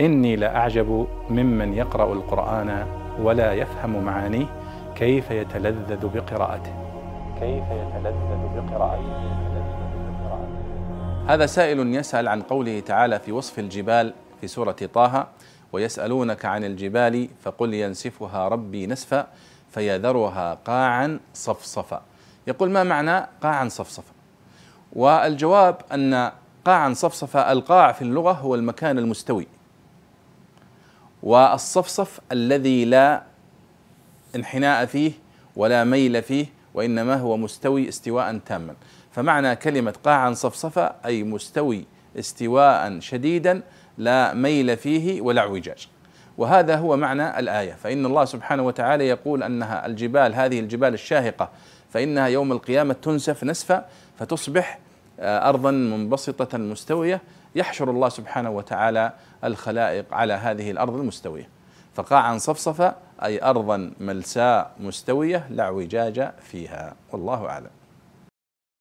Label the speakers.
Speaker 1: إني لأعجب ممن يقرأ القرآن ولا يفهم معانيه كيف يتلذذ بقراءته. كيف يتلذذ بقراءته.
Speaker 2: هذا سائل يسأل عن قوله تعالى في وصف الجبال في سورة طه ويسألونك عن الجبال فقل ينسفها ربي نسفا فيذرها قاعا صفصفا. يقول ما معنى قاعا صفصفا؟ والجواب أن قاعا صفصفا القاع في اللغة هو المكان المستوي. والصفصف الذي لا انحناء فيه ولا ميل فيه وإنما هو مستوي استواء تاما. فمعنى كلمة قاعا صفصفا أي مستوي استواء شديدا لا ميل فيه ولا اعوجاج. وهذا هو معنى الآية. فإن الله سبحانه وتعالى يقول أنها الجبال هذه الجبال الشاهقة فإنها يوم القيامة تنسف نسفا فتصبح أرضا منبسطة مستوية يحشر الله سبحانه وتعالى الخلائق على هذه الأرض المستوية. فقاعا صفصفا أي أرضا ملساء مستوية لا اعوجاج فيها. والله أعلم.